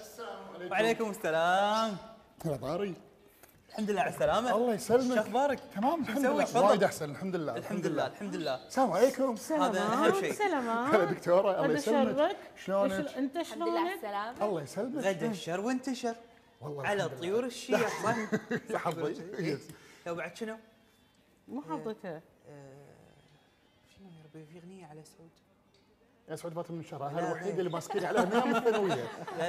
السلام عليكم وعليكم السلام هلا طاري الحمد لله على السلامة الله يسلمك شو أخبارك؟ تمام الحمد مسوي؟ لله. وايد أحسن الحمد لله الحمد لله الحمد لله السلام عليكم هذا أهم شيء. سلامات هلا دكتورة الله يسلمك شلونك؟ أنت الحمد لله على شلونك؟ السلامة الله يسلمك غدا الشر وانتشر والله على. طيور الشيخ صح؟ صح حظي إيه. لو بعد شنو؟ مو حظته شنو يا ربي في أغنية على سعود يا سعود فاتن من الشهر لا، هذا الوحيد لا. اللي ماسكين عليه من أيام الثانويه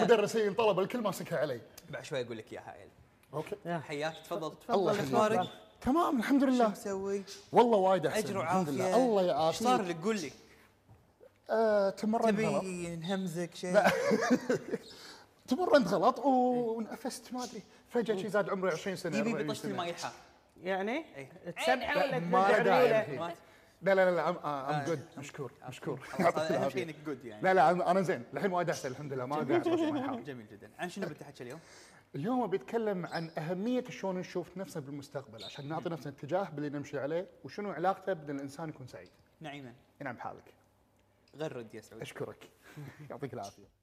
مدرسين طلبة الكل ماسكها علي. بعد شوي أقول لك اياها عيل أوكي. حياك تفضل. الله شو يخليك. أخبارك؟ تمام الحمد شو لله. مسوي؟ والله وايد أحسن أجر لله. الله إيش صار يعافيك لك؟ قول لي آه، تمرنت غلط. تبي نهمزك شيء؟ تمرنت غلط ونفست ما أدري. فجأة شي زاد عمري 20 سنة يبي 40 بطشت سنة. المايحة يعني؟ إيه. تسبحه ولا ما داعي لا لا لا لا I'm good مشكور مشكور. هذا اهم شيء انك good يعني. لا لا أنا زين. الحين وايد احسن الحمد لله. ما قاعد. جميل جدا. عن شنو بتحكي اليوم؟ اليوم بيتكلم عن أهمية شلون نشوف نفسنا بالمستقبل عشان نعطي نفسنا اتجاه باللي نمشي عليه وشنو علاقته بان الإنسان يكون سعيد. نعيما. ينعم بحالك. غرد يا سعود. أشكرك. يعطيك العافية.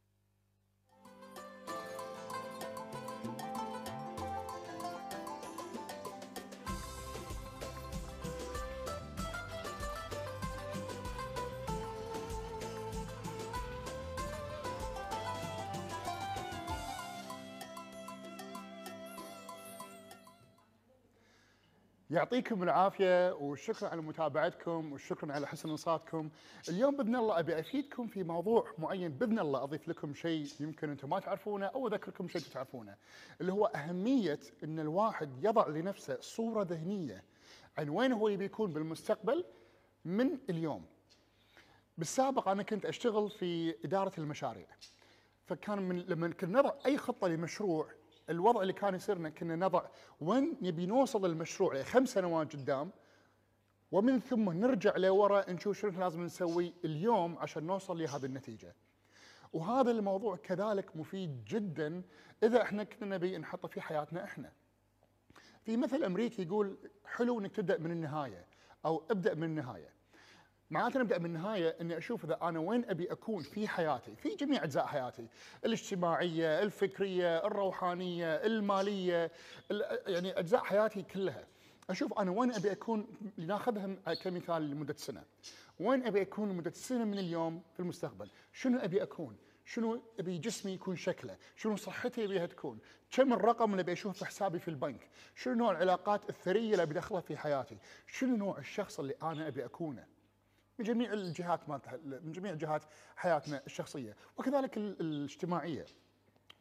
يعطيكم العافية والشكر على متابعتكم والشكر على حسن انصاتكم. اليوم بإذن الله أبي أفيدكم في موضوع معين بإذن الله أضيف لكم شيء يمكن أنتم ما تعرفونه أو أذكركم شيء تعرفونه اللي هو أهمية أن الواحد يضع لنفسه صورة ذهنية عن وين هو يبي يكون بالمستقبل من اليوم. بالسابق أنا كنت أشتغل في إدارة المشاريع فكان من لما كنا نضع أي خطة لمشروع الوضع اللي كان يصيرنا كنا نضع وين نبي نوصل المشروع لخمس سنوات قدام ومن ثم نرجع لورا نشوف شنو لازم نسوي اليوم عشان نوصل لهذه النتيجة. وهذا الموضوع كذلك مفيد جدا إذا إحنا كنا نبي نحطه في حياتنا إحنا. في مثل أمريكي يقول حلو إنك تبدأ من النهاية أو ابدأ من النهاية. معناته نبدأ من النهاية إني أشوف إذا أنا وين أبي أكون في حياتي، في جميع أجزاء حياتي، الاجتماعية، الفكرية، الروحانية، المالية، ال- يعني أجزاء حياتي كلها. أشوف أنا وين أبي أكون لناخذها كمثال لمدة سنة. وين أبي أكون لمدة سنة من اليوم في المستقبل؟ شنو أبي أكون؟ شنو أبي جسمي يكون شكله؟ شنو صحتي أبيها تكون؟ كم الرقم اللي أبي أشوفه في حسابي في البنك؟ شنو نوع العلاقات الثرية اللي أبي أدخلها في حياتي؟ شنو نوع الشخص اللي أنا أبي أكونه؟ من جميع الجهات مالتها من جميع جهات حياتنا الشخصية وكذلك ال- الاجتماعية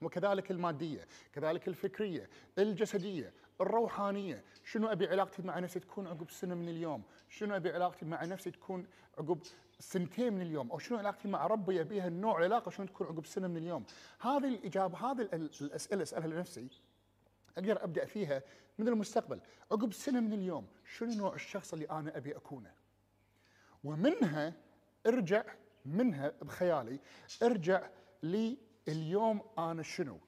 وكذلك المادية، كذلك الفكرية، الجسدية، الروحانية، شنو أبي علاقتي مع نفسي تكون عقب سنة من اليوم؟ شنو أبي علاقتي مع نفسي تكون عقب سنتين من اليوم؟ أو شنو علاقتي مع ربي ابيها النوع العلاقة شنو تكون عقب سنة من اليوم؟ هذه الإجابة هذه ال- الأسئلة أسألها لنفسي أقدر أبدأ فيها من المستقبل، عقب سنة من اليوم، شنو نوع الشخص اللي أنا أبي أكونه؟ ومنها ارجع منها بخيالي ارجع لي اليوم أنا شنو؟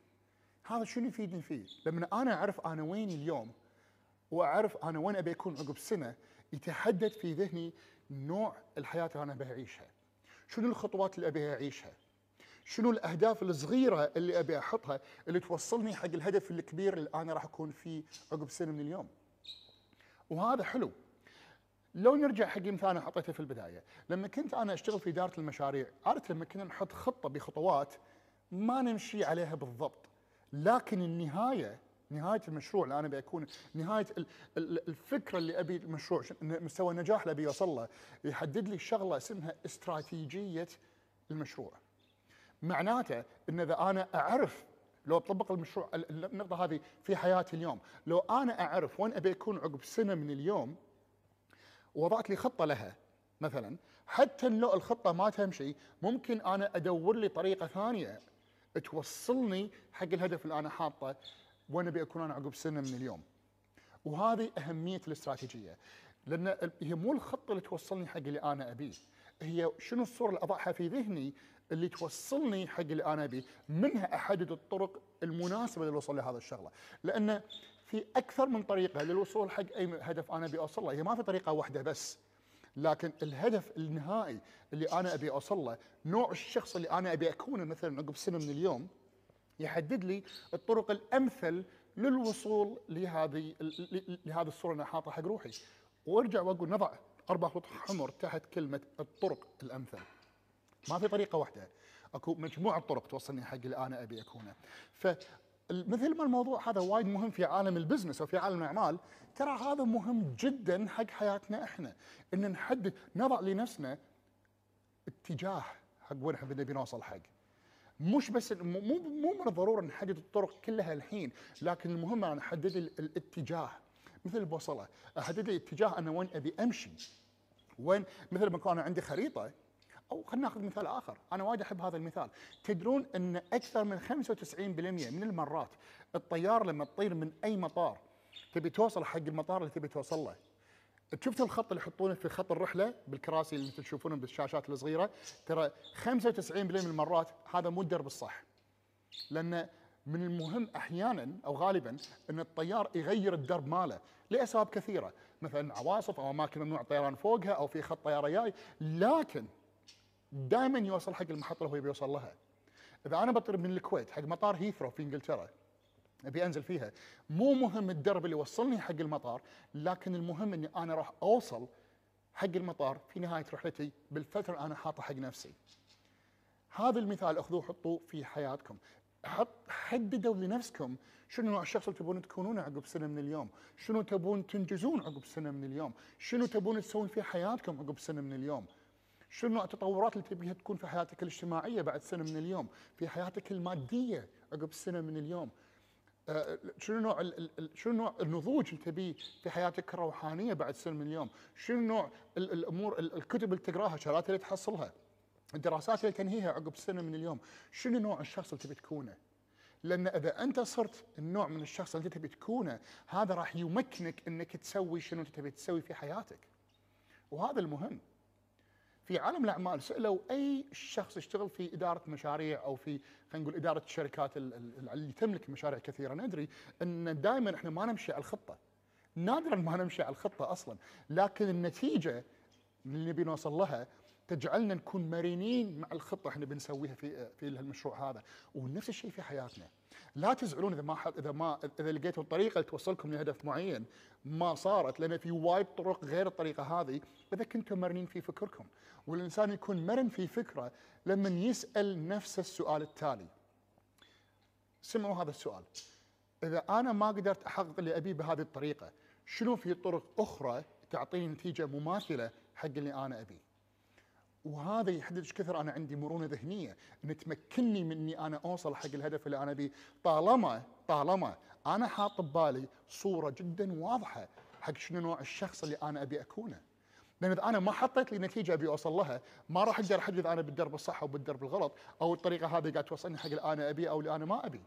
هذا شنو يفيدني فيه؟ لما أنا أعرف أنا وين اليوم وأعرف أنا وين أبي أكون عقب سنة يتحدد في ذهني نوع الحياة اللي أنا أبي أعيشها. شنو الخطوات اللي أبي أعيشها؟ شنو الأهداف الصغيرة اللي أبي أحطها اللي توصلني حق الهدف الكبير اللي أنا راح أكون فيه عقب سنة من اليوم. وهذا حلو لو نرجع حق المثال أنا حطيته في البداية، لما كنت أنا أشتغل في إدارة المشاريع، عرفت لما كنا نحط خطة بخطوات ما نمشي عليها بالضبط، لكن النهاية نهاية المشروع اللي أنا بكون نهاية ال- ال- الفكرة اللي أبي المشروع مستوى النجاح اللي أبي اوصل له يحدد لي شغلة اسمها استراتيجية المشروع. معناته إن إذا أنا أعرف لو أطبق المشروع ال- النقطة هذه في حياتي اليوم، لو أنا أعرف وين أبي أكون عقب سنة من اليوم وضعت لي خطة لها مثلا حتى لو الخطة ما تمشي ممكن أنا أدور لي طريقة ثانية توصلني حق الهدف اللي أنا حاطه وين أبي أكون أنا عقب سنة من اليوم. وهذه أهمية الاستراتيجية لأن هي مو الخطة اللي توصلني حق اللي أنا ابيه هي شنو الصورة اللي أضعها في ذهني اللي توصلني حق اللي أنا ابيه منها أحدد الطرق المناسبة للوصول لهذا الشغلة لأن في أكثر من طريقة للوصول حق أي هدف أنا أبي أوصل له. هي ما في طريقة واحدة بس لكن الهدف النهائي اللي أنا أبي أوصل له نوع الشخص اللي أنا أبي اكونه مثلا عقب سنة من اليوم يحدد لي الطرق الأمثل للوصول لهذه لهذه الصورة اللي أنا حاطها حق روحي. وأرجع وأقول نضع أربع خطوط حمر تحت كلمة الطرق الأمثل. ما في طريقة واحدة. أكو مجموعة طرق توصلني حق اللي أنا أبي أكونه. فمثل ما الموضوع هذا وايد مهم في عالم البزنس أو في عالم الأعمال ترى هذا مهم جدا حق حياتنا إحنا إن نحدد نضع لنفسنا اتجاه حق وين إحنا نبي نوصل حق. مش بس مو مو من الضرورة نحدد الطرق كلها الحين لكن المهم أنا أحدد ال- الاتجاه مثل البوصله أحدد لي اتجاه أنا وين أبي أمشي. وين مثل ما كان عندي خريطة أو خلينا ناخذ مثال آخر. أنا وايد أحب هذا المثال. تدرون إن أكثر من 95% من المرات الطيار لما تطير من أي مطار تبي توصل حق المطار اللي تبي توصل له. شفت الخط اللي يحطونه في خط الرحلة بالكراسي اللي تشوفونهم بالشاشات الصغيرة؟ ترى 95% من المرات هذا مو الدرب الصح. لأن من المهم أحيانا أو غالبا إن الطيار يغير الدرب ماله لأسباب كثيرة. مثلا عواصف أو أماكن ممنوع الطيران فوقها أو في خط طيارة جاي. لكن دائما يوصل حق المحطة اللي هو يبي يوصل لها. إذا أنا بطير من الكويت حق مطار هيثرو في إنجلترا أبي أنزل فيها مو مهم الدرب اللي يوصلني حق المطار لكن المهم إني أنا راح أوصل حق المطار في نهاية رحلتي بالفترة اللي أنا حاطه حق نفسي. هذا المثال أخذوه حطوه في حياتكم. حط حددوا لنفسكم شنو نوع الشخص اللي تبون تكونونه عقب سنة من اليوم؟ شنو تبون تنجزون عقب سنة من اليوم؟ شنو تبون تسوون في حياتكم عقب سنة من اليوم؟ شنو نوع التطورات اللي تبيها تكون في حياتك الاجتماعية بعد سنة من اليوم في حياتك المادية عقب سنة من اليوم آه، شنو نوع شنو نوع النضوج اللي تبيه في حياتك الروحانية بعد سنة من اليوم؟ شنو نوع ال- الأمور ال- الكتب اللي تقراها، الشغلات اللي تحصلها؟ الدراسات اللي تنهيها عقب سنة من اليوم، شنو نوع الشخص اللي تبي تكونه؟ لأن إذا أنت صرت النوع من الشخص اللي تبي تكونه، هذا راح يمكنك إنك تسوي شنو أنت تبي تسوي في حياتك. وهذا المهم. في عالم الأعمال سألوا أي شخص يشتغل في إدارة مشاريع أو في خلينا نقول إدارة الشركات ال- ال- اللي تملك مشاريع كثيرة. ندري إن دائما إحنا ما نمشي على الخطة. نادرا ما نمشي على الخطة أصلا. لكن النتيجة اللي نبي نوصل لها تجعلنا نكون مرنين مع الخطة إحنا بنسويها في في المشروع هذا. ونفس الشيء في حياتنا. لا تزعلون إذا ما حد إذا ما إذا لقيتوا اللي توصلكم لهدف معين ما صارت لأن في وايد طرق غير الطريقة هذه إذا كنتم مرنين في فكركم. والإنسان يكون مرن في فكرة لما يسأل نفس السؤال التالي. سمعوا هذا السؤال. إذا أنا ما قدرت أحقق اللي أبيه بهذه الطريقة شنو في طرق أخرى تعطيني نتيجة مماثلة حق اللي أنا أبيه؟ وهذا يحدد إيش كثر. أنا عندي مرونة ذهنية. ان تمكنني من اني أنا أوصل حق الهدف اللي أنا ابيه طالما طالما أنا حاط ببالي صورة جدا واضحة حق شنو نوع الشخص اللي أنا أبي أكونه. لأن إذا أنا ما حطيت لي نتيجة أبي أوصل لها ما راح أقدر أحدد أنا بالدرب الصح أو بالدرب الغلط أو الطريقة هذه قاعد توصلني حق اللي أنا ابيه أو اللي أنا ما ابيه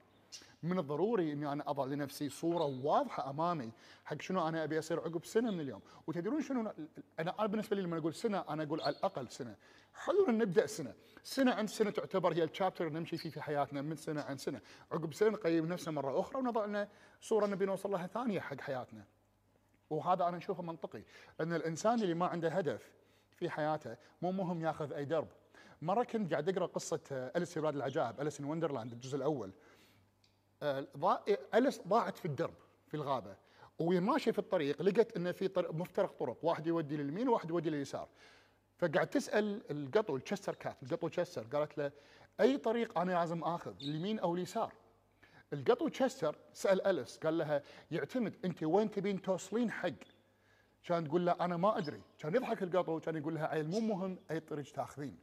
من الضروري إني أنا أضع لنفسي صورة واضحة أمامي حق شنو أنا أبي اصير عقب سنة من اليوم، وتدرون شنو أنا بالنسبة لي لما أقول سنة أنا أقول على الأقل سنة، خلونا نبدأ سنة، سنة عن سنة تعتبر هي الشابتر نمشي فيه في حياتنا من سنة عن سنة، عقب سنة نقيم نفسنا مرة أخرى ونضع لنا صورة نبي نوصل لها ثانية حق حياتنا. وهذا أنا أشوفه منطقي، لأن الإنسان اللي ما عنده هدف في حياته مو مهم ياخذ أي درب. مرة كنت قاعد أقرأ قصة أليس في العجائب، Alice in Wonderland الجزء الأول. آه، أليس ضاعت في الدرب في الغابة. وهي ماشية في الطريق لقت ان في طريق مفترق طرق واحد يودي لليمين وواحد يودي لليسار. فقاعد تسأل القطو ال Cheshire Cat القطو Cheshire قالت له أي طريق أنا لازم آخذ اليمين أو اليسار القطو Cheshire سأل أليس قال لها يعتمد أنت وين تبين توصلين حق؟ كان تقول له أنا ما أدري. كان يضحك القطو كان يقول لها عيل مو مهم أي طريق تاخذين.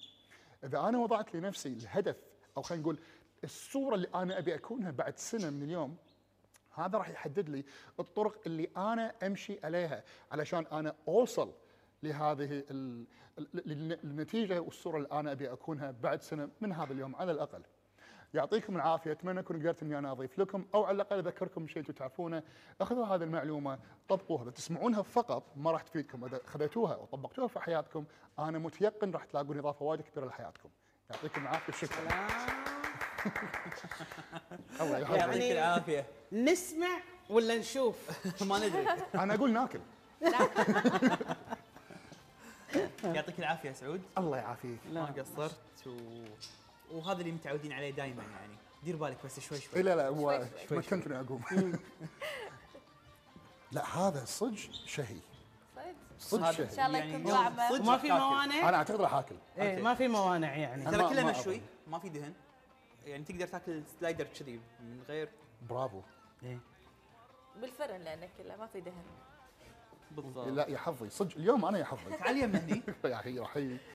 إذا أنا وضعت لنفسي الهدف أو خلينا نقول الصورة اللي أنا أبي أكونها بعد سنة من اليوم هذا راح يحدد لي الطرق اللي أنا أمشي عليها علشان أنا أوصل لهذه ال- ال- ال- النتيجه والصورة اللي أنا أبي أكونها بعد سنة من هذا اليوم على الأقل. يعطيكم العافية أتمنى أكون قدرت إني أنا أضيف لكم أو على الأقل أذكركم بشيء أنتم تعرفونه أخذوا هذه المعلومة طبقوها إذا تسمعونها فقط ما راح تفيدكم إذا خذيتوها وطبقتوها في حياتكم أنا متيقن راح تلاقون إضافة وايد كبيرة لحياتكم. يعطيكم العافية شكرا. الله يحفظك. يعطيك يعني- العافية. نسمع ولا نشوف؟ ما ندري. أنا أقول ناكل. يعطيك العافية سعود. الله يعافيك. ما قصرت و وهذا اللي متعودين عليه دائما يعني. دير بالك بس شوي شوي. لا لا هو. مكنتني أقوم. لا هذا صدق شهي. صدق؟ شهي. إن شاء الله يعني يكون طعمه. وما في. موانع؟ أنا أعتقد راح آكل. إيه أوكي. ما في موانع يعني. ترى ما- كله ما مشوي. ما في دهن. يعني تقدر تاكل slider كذي من غير؟ برافو. إيه. بالفرن لأنه كله ما في دهن بالضبط. لا يا حظي. صدق اليوم أنا يا حظي. تعال يمنا هني يا أخي. راح